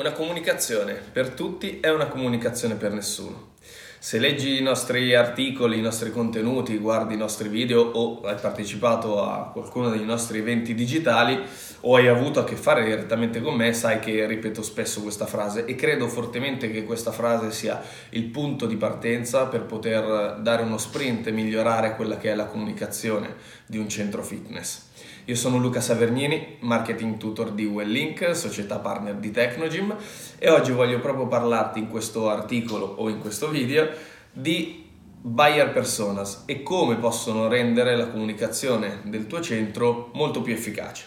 Una comunicazione per tutti è una comunicazione per nessuno. Se leggi i nostri articoli, i nostri contenuti, guardi i nostri video o hai partecipato a qualcuno dei nostri eventi digitali o hai avuto a che fare direttamente con me, sai che ripeto spesso questa frase e credo fortemente che questa frase sia il punto di partenza per poter dare uno sprint e migliorare quella che è la comunicazione di un centro fitness. Io sono Luca Savernini, marketing tutor di Wellink, società partner di Technogym e oggi voglio proprio parlarti in questo articolo o in questo video di buyer personas e come possono rendere la comunicazione del tuo centro molto più efficace.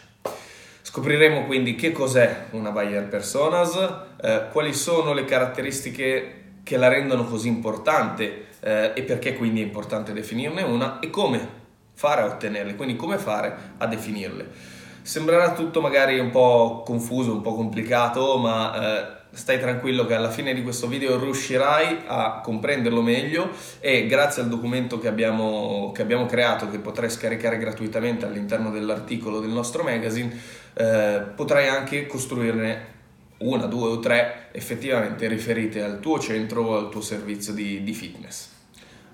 Scopriremo quindi che cos'è una buyer personas, eh, quali sono le caratteristiche che la rendono così importante eh, e perché quindi è importante definirne una e come fare a ottenerle, quindi come fare a definirle. Sembrerà tutto magari un po' confuso, un po' complicato, ma eh, stai tranquillo che alla fine di questo video riuscirai a comprenderlo meglio e grazie al documento che abbiamo, che abbiamo creato, che potrai scaricare gratuitamente all'interno dell'articolo del nostro magazine, eh, potrai anche costruirne una, due o tre effettivamente riferite al tuo centro o al tuo servizio di, di fitness.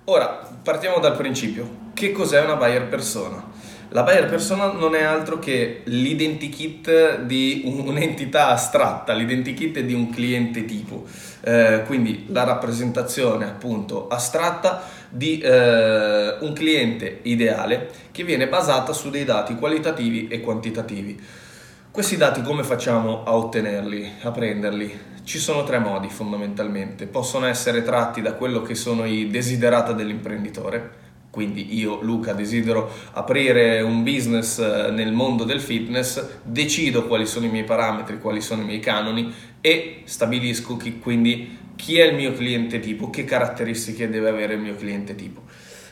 Ora, partiamo dal principio. Che cos'è una buyer persona? La buyer persona non è altro che l'identikit di un'entità astratta, l'identikit di un cliente tipo, eh, quindi la rappresentazione appunto astratta di eh, un cliente ideale che viene basata su dei dati qualitativi e quantitativi. Questi dati come facciamo a ottenerli, a prenderli? Ci sono tre modi fondamentalmente. Possono essere tratti da quello che sono i desiderata dell'imprenditore, quindi io Luca desidero aprire un business eh, nel mondo del fitness, decido quali sono i miei parametri, quali sono i miei canoni e stabilisco chi, quindi chi è il mio cliente tipo, che caratteristiche deve avere il mio cliente tipo.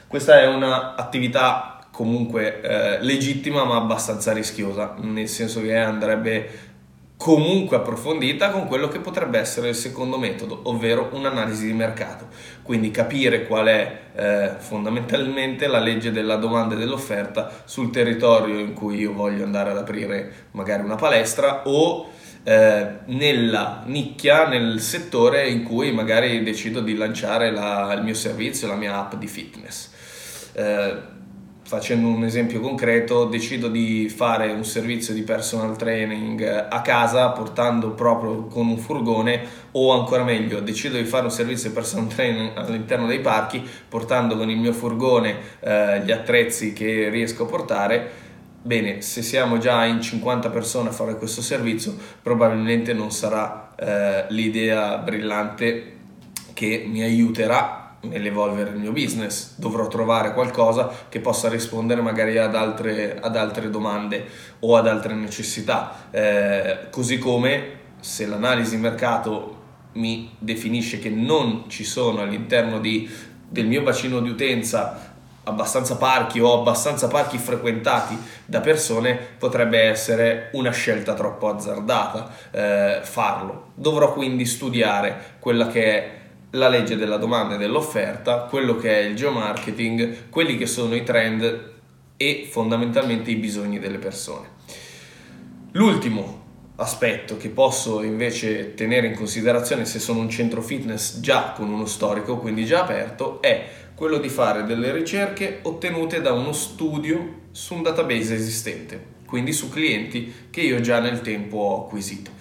Questa è un'attività comunque eh, legittima ma abbastanza rischiosa, nel senso che andrebbe comunque approfondita con quello che potrebbe essere il secondo metodo, ovvero un'analisi di mercato. Quindi capire qual è eh, fondamentalmente la legge della domanda e dell'offerta sul territorio in cui io voglio andare ad aprire magari una palestra o eh, nella nicchia, nel settore in cui magari decido di lanciare la, il mio servizio, la mia app di fitness. Eh, facendo un esempio concreto, decido di fare un servizio di personal training a casa portando proprio con un furgone o ancora meglio, decido di fare un servizio di personal training all'interno dei parchi portando con il mio furgone eh, gli attrezzi che riesco a portare. Bene, se siamo già in 50 persone a fare questo servizio, probabilmente non sarà eh, l'idea brillante che mi aiuterà nell'evolvere il mio business, dovrò trovare qualcosa che possa rispondere magari ad altre, ad altre domande o ad altre necessità, eh, così come se l'analisi mercato mi definisce che non ci sono all'interno di, del mio bacino di utenza abbastanza parchi o abbastanza parchi frequentati da persone potrebbe essere una scelta troppo azzardata eh, farlo. Dovrò quindi studiare quella che è la legge della domanda e dell'offerta, quello che è il geomarketing, quelli che sono i trend e fondamentalmente i bisogni delle persone. L'ultimo aspetto che posso invece tenere in considerazione se sono un centro fitness già con uno storico, quindi già aperto, è quello di fare delle ricerche ottenute da uno studio su un database esistente, quindi su clienti che io già nel tempo ho acquisito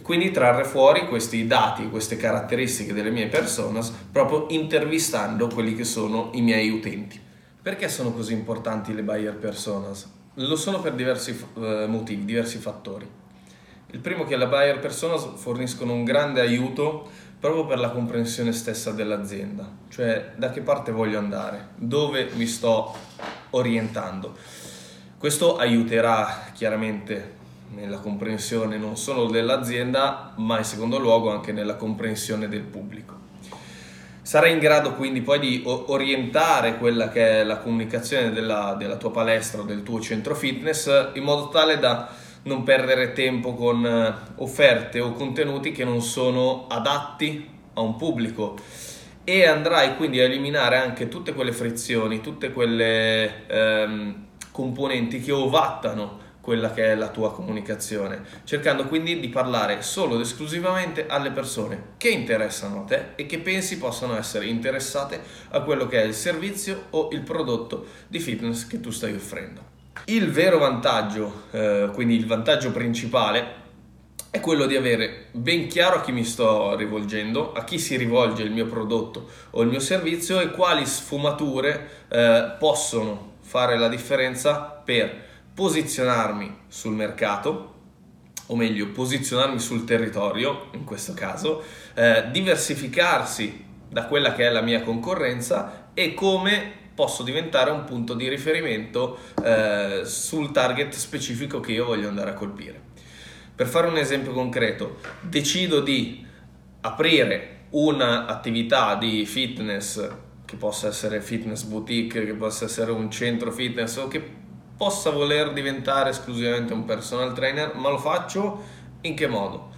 e quindi trarre fuori questi dati, queste caratteristiche delle mie personas proprio intervistando quelli che sono i miei utenti. Perché sono così importanti le buyer personas? Lo sono per diversi eh, motivi, diversi fattori. Il primo è che le buyer personas forniscono un grande aiuto proprio per la comprensione stessa dell'azienda, cioè da che parte voglio andare, dove mi sto orientando. Questo aiuterà chiaramente nella comprensione non solo dell'azienda, ma in secondo luogo anche nella comprensione del pubblico. Sarai in grado quindi poi di orientare quella che è la comunicazione della, della tua palestra o del tuo centro fitness in modo tale da non perdere tempo con eh, offerte o contenuti che non sono adatti a un pubblico e andrai quindi a eliminare anche tutte quelle frizioni, tutte quelle ehm, componenti che ovattano quella che è la tua comunicazione, cercando quindi di parlare solo ed esclusivamente alle persone che interessano a te e che pensi possano essere interessate a quello che è il servizio o il prodotto di fitness che tu stai offrendo. Il vero vantaggio, eh, quindi il vantaggio principale, è quello di avere ben chiaro a chi mi sto rivolgendo, a chi si rivolge il mio prodotto o il mio servizio e quali sfumature eh, possono fare la differenza per posizionarmi sul mercato, o meglio posizionarmi sul territorio in questo caso, eh, diversificarsi da quella che è la mia concorrenza e come posso diventare un punto di riferimento eh, sul target specifico che io voglio andare a colpire. Per fare un esempio concreto, decido di aprire un'attività di fitness che possa essere fitness boutique, che possa essere un centro fitness o che possa voler diventare esclusivamente un personal trainer, ma lo faccio in che modo?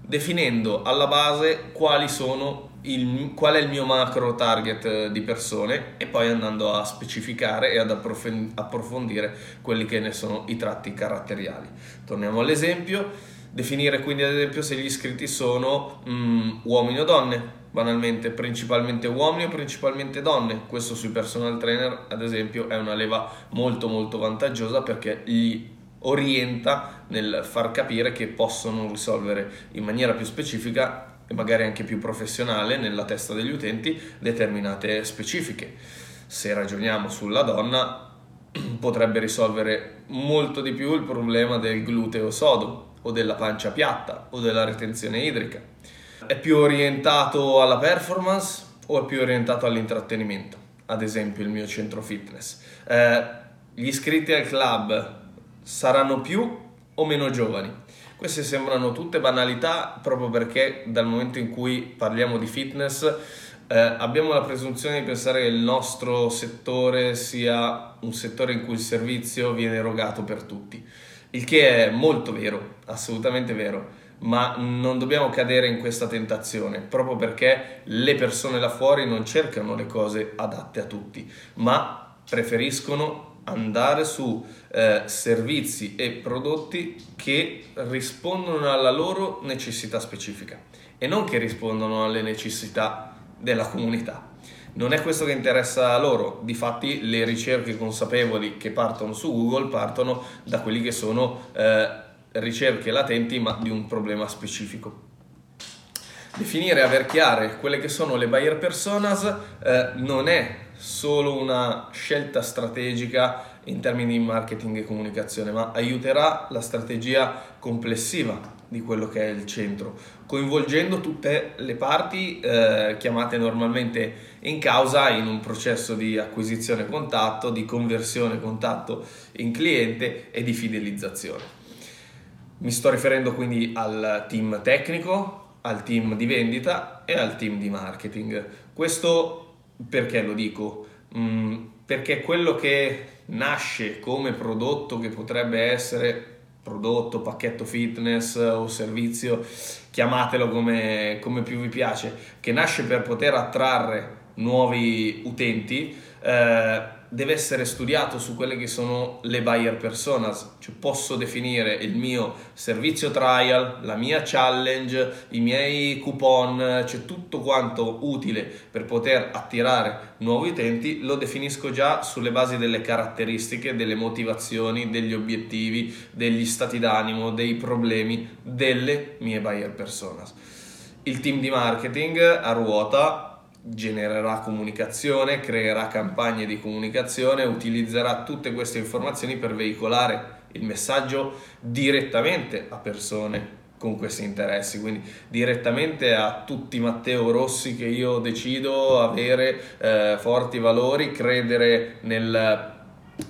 Definendo alla base quali sono il, qual è il mio macro target di persone e poi andando a specificare e ad approfondire quelli che ne sono i tratti caratteriali. Torniamo all'esempio, definire quindi ad esempio se gli iscritti sono mm, uomini o donne, banalmente principalmente uomini o principalmente donne. Questo sui personal trainer, ad esempio, è una leva molto molto vantaggiosa perché gli orienta nel far capire che possono risolvere in maniera più specifica e magari anche più professionale nella testa degli utenti determinate specifiche. Se ragioniamo sulla donna, potrebbe risolvere molto di più il problema del gluteo sodo o della pancia piatta o della retenzione idrica è più orientato alla performance o è più orientato all'intrattenimento? Ad esempio il mio centro fitness. Eh, gli iscritti al club saranno più o meno giovani? Queste sembrano tutte banalità proprio perché dal momento in cui parliamo di fitness eh, abbiamo la presunzione di pensare che il nostro settore sia un settore in cui il servizio viene erogato per tutti, il che è molto vero, assolutamente vero ma non dobbiamo cadere in questa tentazione proprio perché le persone là fuori non cercano le cose adatte a tutti, ma preferiscono andare su eh, servizi e prodotti che rispondono alla loro necessità specifica e non che rispondono alle necessità della comunità. Non è questo che interessa a loro, difatti le ricerche consapevoli che partono su Google partono da quelli che sono eh, ricerche latenti ma di un problema specifico. Definire e aver chiare quelle che sono le buyer personas eh, non è solo una scelta strategica in termini di marketing e comunicazione, ma aiuterà la strategia complessiva di quello che è il centro, coinvolgendo tutte le parti eh, chiamate normalmente in causa in un processo di acquisizione contatto, di conversione contatto in cliente e di fidelizzazione. Mi sto riferendo quindi al team tecnico, al team di vendita e al team di marketing. Questo perché lo dico? Mm, perché quello che nasce come prodotto che potrebbe essere prodotto, pacchetto fitness o servizio, chiamatelo come, come più vi piace, che nasce per poter attrarre nuovi utenti, eh, deve essere studiato su quelle che sono le buyer personas, cioè posso definire il mio servizio trial, la mia challenge, i miei coupon, cioè tutto quanto utile per poter attirare nuovi utenti, lo definisco già sulle basi delle caratteristiche, delle motivazioni, degli obiettivi, degli stati d'animo, dei problemi delle mie buyer personas. Il team di marketing a ruota genererà comunicazione, creerà campagne di comunicazione, utilizzerà tutte queste informazioni per veicolare il messaggio direttamente a persone con questi interessi, quindi direttamente a tutti Matteo Rossi che io decido avere eh, forti valori, credere nel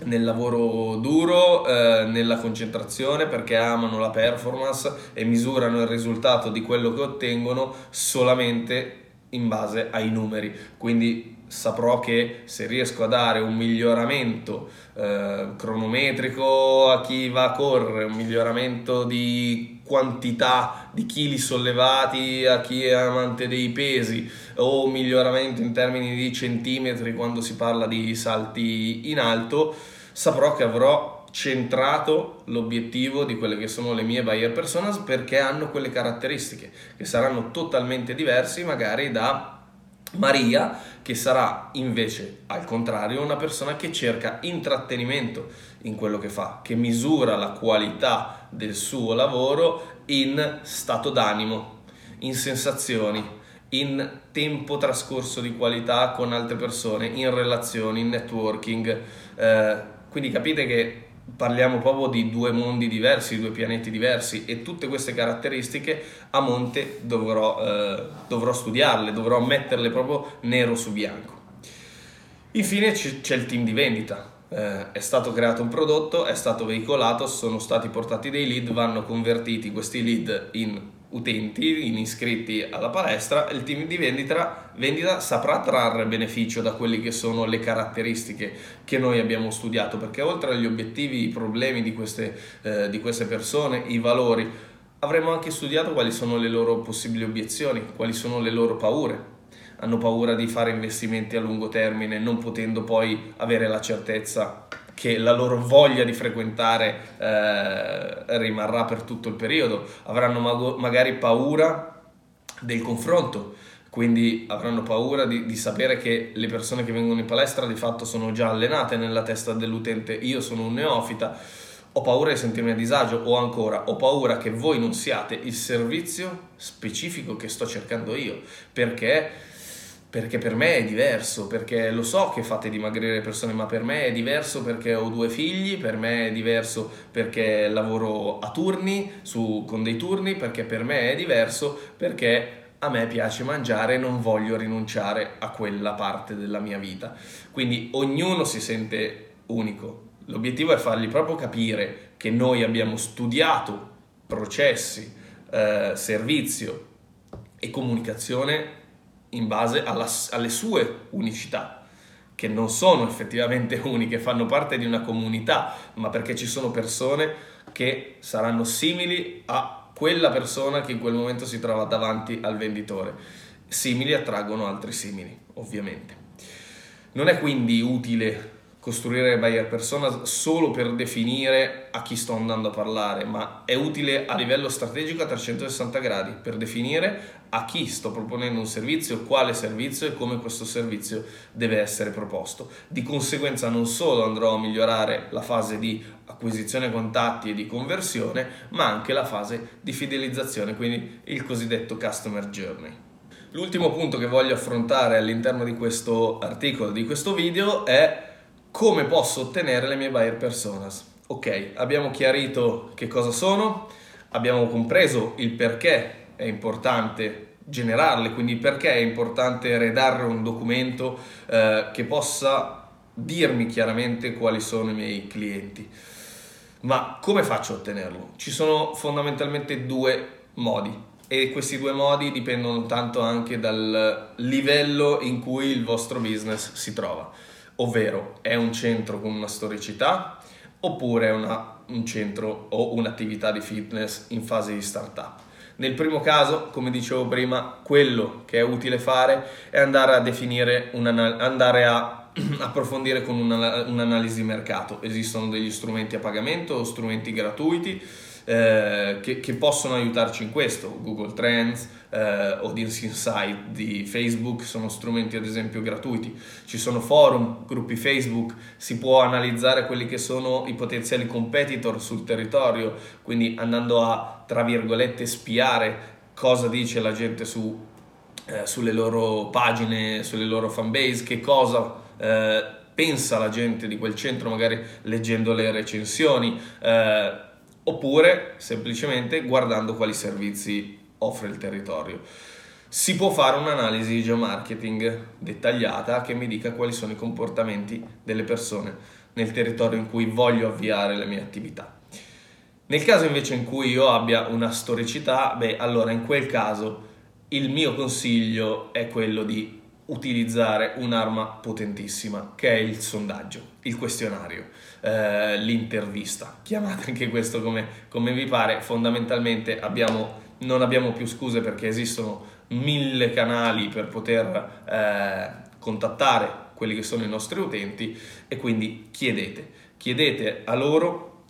nel lavoro duro, eh, nella concentrazione perché amano la performance e misurano il risultato di quello che ottengono solamente in base ai numeri. Quindi saprò che se riesco a dare un miglioramento eh, cronometrico a chi va a correre, un miglioramento di quantità di chili sollevati a chi è amante dei pesi o un miglioramento in termini di centimetri quando si parla di salti in alto, saprò che avrò centrato l'obiettivo di quelle che sono le mie buyer personas perché hanno quelle caratteristiche che saranno totalmente diversi magari da Maria che sarà invece al contrario una persona che cerca intrattenimento in quello che fa, che misura la qualità del suo lavoro in stato d'animo, in sensazioni, in tempo trascorso di qualità con altre persone, in relazioni, in networking. Eh, quindi capite che parliamo proprio di due mondi diversi, due pianeti diversi e tutte queste caratteristiche a monte dovrò, eh, dovrò studiarle, dovrò metterle proprio nero su bianco. Infine c'è il team di vendita. Eh, è stato creato un prodotto, è stato veicolato, sono stati portati dei lead, vanno convertiti questi lead in utenti, in iscritti alla palestra il team di vendita, vendita saprà trarre beneficio da quelle che sono le caratteristiche che noi abbiamo studiato perché oltre agli obiettivi, i problemi di queste, eh, di queste persone, i valori, avremo anche studiato quali sono le loro possibili obiezioni, quali sono le loro paure. Hanno paura di fare investimenti a lungo termine non potendo poi avere la certezza che la loro voglia di frequentare eh, rimarrà per tutto il periodo, avranno mag- magari paura del confronto, quindi avranno paura di, di, sapere che le persone che vengono in palestra di fatto sono già allenate nella testa dell'utente, io sono un neofita, ho paura di sentirmi a disagio o ancora ho paura che voi non siate il servizio specifico che sto cercando io, perché perché per me è diverso, perché lo so che fate dimagrire le persone, ma per me è diverso perché ho due figli, per me è diverso perché lavoro a turni, su, con dei turni, perché per me è diverso perché a me piace mangiare e non voglio rinunciare a quella parte della mia vita. Quindi ognuno si sente unico. L'obiettivo è fargli proprio capire che noi abbiamo studiato processi, eh, servizio e comunicazione in base alla, alle sue unicità, che non sono effettivamente uniche, fanno parte di una comunità, ma perché ci sono persone che saranno simili a quella persona che in quel momento si trova davanti al venditore. Simili attraggono altri simili, ovviamente. Non è quindi utile costruire buyer persona solo per definire a chi sto andando a parlare, ma è utile a livello strategico a 360 gradi per definire a chi sto proponendo un servizio, quale servizio e come questo servizio deve essere proposto. Di conseguenza non solo andrò a migliorare la fase di acquisizione contatti e di conversione, ma anche la fase di fidelizzazione, quindi il cosiddetto customer journey. L'ultimo punto che voglio affrontare all'interno di questo articolo, di questo video, è come posso ottenere le mie buyer personas. Ok, abbiamo chiarito che cosa sono, abbiamo compreso il perché è importante generarle, quindi perché è importante redarre un documento eh, che possa dirmi chiaramente quali sono i miei clienti. Ma come faccio a ottenerlo? Ci sono fondamentalmente due modi e questi due modi dipendono tanto anche dal livello in cui il vostro business si trova ovvero è un centro con una storicità oppure è una, un centro o un'attività di fitness in fase di startup. Nel primo caso, come dicevo prima, quello che è utile fare è andare a definire, andare a approfondire con una, un'analisi di mercato. Esistono degli strumenti a pagamento o strumenti gratuiti eh, che, che, possono aiutarci in questo. Google Trends, eh, Audience Insight di Facebook sono strumenti ad esempio gratuiti. Ci sono forum, gruppi Facebook, si può analizzare quelli che sono i potenziali competitor sul territorio, quindi andando a, tra virgolette, spiare cosa dice la gente su, eh, sulle loro pagine, sulle loro fanbase, che cosa eh, pensa la gente di quel centro, magari leggendo le recensioni. Eh, oppure semplicemente guardando quali servizi offre il territorio. Si può fare un'analisi di geomarketing dettagliata che mi dica quali sono i comportamenti delle persone nel territorio in cui voglio avviare le mie attività. Nel caso invece in cui io abbia una storicità, beh, allora in quel caso il mio consiglio è quello di utilizzare un'arma potentissima che è il sondaggio, il questionario, eh, l'intervista. Chiamate anche questo come, come vi pare, fondamentalmente abbiamo, non abbiamo più scuse perché esistono mille canali per poter eh, contattare quelli che sono i nostri utenti e quindi chiedete chiedete a loro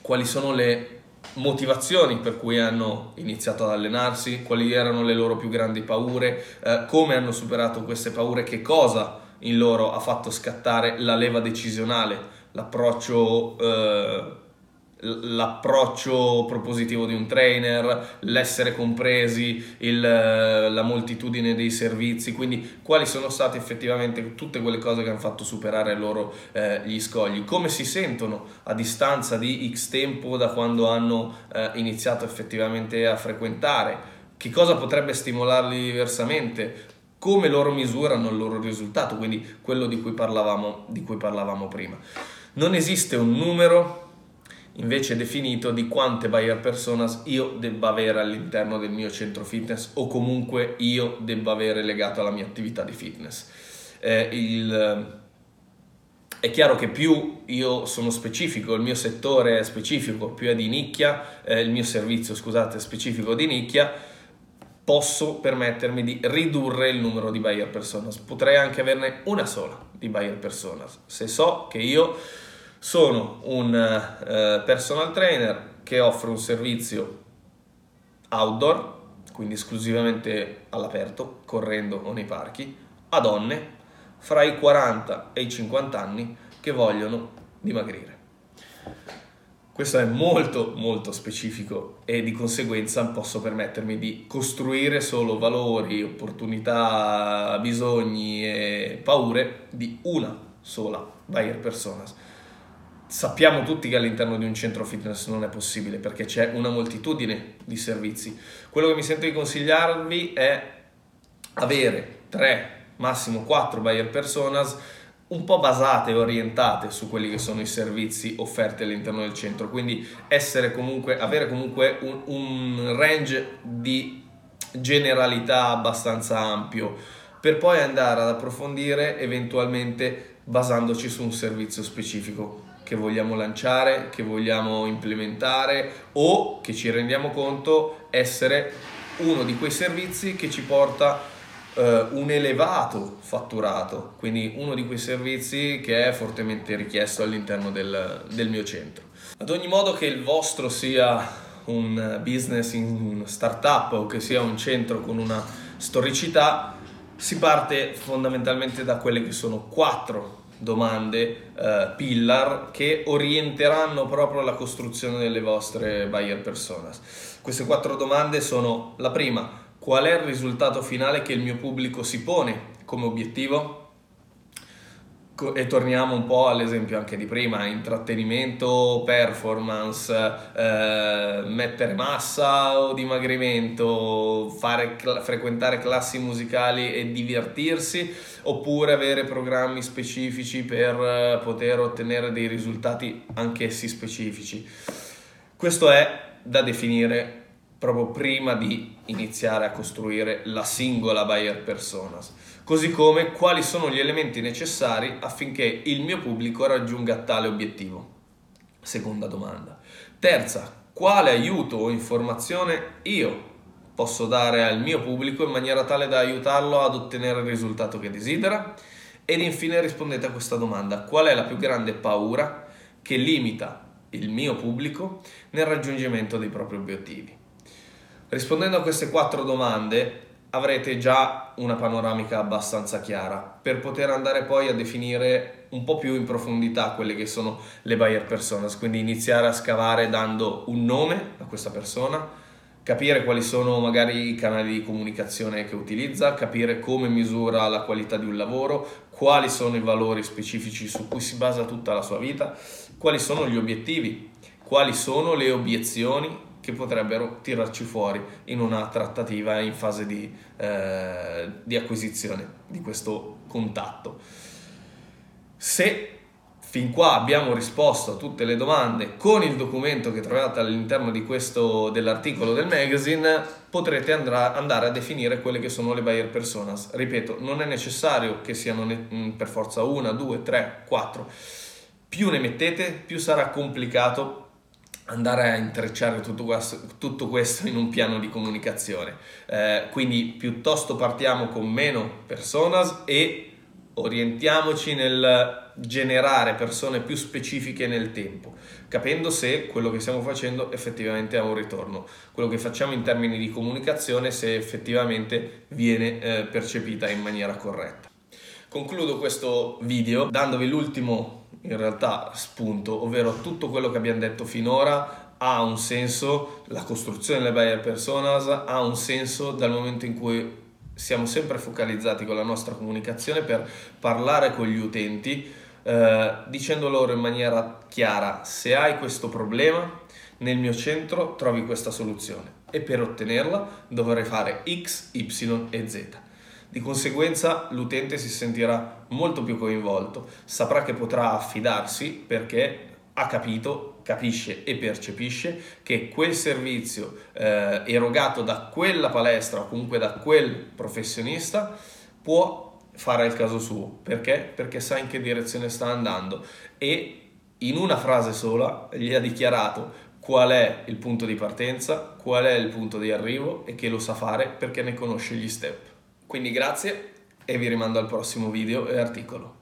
quali sono le motivazioni per cui hanno iniziato ad allenarsi, quali erano le loro più grandi paure, eh, come hanno superato queste paure, che cosa in loro ha fatto scattare la leva decisionale, l'approccio eh, l'approccio propositivo di un trainer, l'essere compresi, il, la moltitudine dei servizi, quindi quali sono state effettivamente tutte quelle cose che hanno fatto superare loro eh, gli scogli, come si sentono a distanza di X tempo da quando hanno eh, iniziato effettivamente a frequentare, che cosa potrebbe stimolarli diversamente, come loro misurano il loro risultato, quindi quello di cui parlavamo, di cui parlavamo prima. Non esiste un numero invece definito di quante buyer personas io debba avere all'interno del mio centro fitness o comunque io debba avere legato alla mia attività di fitness. Eh, il, è chiaro che più io sono specifico, il mio settore è specifico, più è di nicchia, eh, il mio servizio, scusate, è specifico di nicchia, posso permettermi di ridurre il numero di buyer personas. Potrei anche averne una sola di buyer personas. Se so che io sono un eh, personal trainer che offre un servizio outdoor, quindi esclusivamente all'aperto, correndo o nei parchi, a donne fra i 40 e i 50 anni che vogliono dimagrire. Questo è molto molto specifico e di conseguenza posso permettermi di costruire solo valori, opportunità, bisogni e paure di una sola buyer personas Sappiamo tutti che all'interno di un centro fitness non è possibile perché c'è una moltitudine di servizi. Quello che mi sento di consigliarvi è avere 3, massimo 4 buyer personas un po' basate e orientate su quelli che sono i servizi offerti all'interno del centro, quindi comunque, avere comunque un, un range di generalità abbastanza ampio per poi andare ad approfondire eventualmente basandoci su un servizio specifico che vogliamo lanciare, che vogliamo implementare o che ci rendiamo conto essere uno di quei servizi che ci porta eh, un elevato fatturato, quindi uno di quei servizi che è fortemente richiesto all'interno del, del mio centro. Ad ogni modo che il vostro sia un business in startup o che sia un centro con una storicità, si parte fondamentalmente da quelle che sono quattro domande uh, pillar che orienteranno proprio la costruzione delle vostre buyer personas. Queste quattro domande sono la prima, qual è il risultato finale che il mio pubblico si pone come obiettivo? E torniamo un po' all'esempio anche di prima, intrattenimento, performance, eh, mettere massa o dimagrimento, fare, frequentare classi musicali e divertirsi, oppure avere programmi specifici per eh, poter ottenere dei risultati anch'essi specifici. Questo è da definire proprio prima di iniziare a costruire la singola buyer personas così come quali sono gli elementi necessari affinché il mio pubblico raggiunga tale obiettivo. Seconda domanda. Terza, quale aiuto o informazione io posso dare al mio pubblico in maniera tale da aiutarlo ad ottenere il risultato che desidera? Ed infine rispondete a questa domanda, qual è la più grande paura che limita il mio pubblico nel raggiungimento dei propri obiettivi? Rispondendo a queste quattro domande avrete già una panoramica abbastanza chiara per poter andare poi a definire un po' più in profondità quelle che sono le buyer personas, quindi iniziare a scavare dando un nome a questa persona, capire quali sono magari i canali di comunicazione che utilizza, capire come misura la qualità di un lavoro, quali sono i valori specifici su cui si basa tutta la sua vita, quali sono gli obiettivi, quali sono le obiezioni che potrebbero tirarci fuori in una trattativa in fase di, eh, di acquisizione di questo contatto. Se fin qua abbiamo risposto a tutte le domande con il documento che trovate all'interno questo, dell'articolo del magazine, potrete andrà, andare a definire quelle che sono le buyer personas. Ripeto, non è necessario che siano ne, mm, per forza una, due, tre, quattro. Più ne mettete, più sarà complicato andare a intrecciare tutto questo, tutto questo, in un piano di comunicazione. Eh, quindi piuttosto partiamo con meno personas e orientiamoci nel generare persone più specifiche nel tempo, capendo se quello che stiamo facendo effettivamente ha un ritorno, quello che facciamo in termini di comunicazione se effettivamente viene eh, percepita in maniera corretta. Concludo questo video dandovi l'ultimo in realtà spunto, ovvero tutto quello che abbiamo detto finora ha un senso, la costruzione delle buyer personas ha un senso dal momento in cui siamo sempre focalizzati con la nostra comunicazione per parlare con gli utenti, eh, dicendo loro in maniera chiara se hai questo problema, nel mio centro trovi questa soluzione e per ottenerla dovrai fare X, Y e Z. Di conseguenza l'utente si sentirà molto più coinvolto, saprà che potrà affidarsi perché ha capito, capisce e percepisce che quel servizio eh, erogato da quella palestra o comunque da quel professionista può fare il caso suo. Perché? Perché sa in che direzione sta andando e in una frase sola gli ha dichiarato qual è il punto di partenza, qual è il punto di arrivo e che lo sa fare perché ne conosce gli step. Quindi grazie e vi rimando al prossimo video e articolo.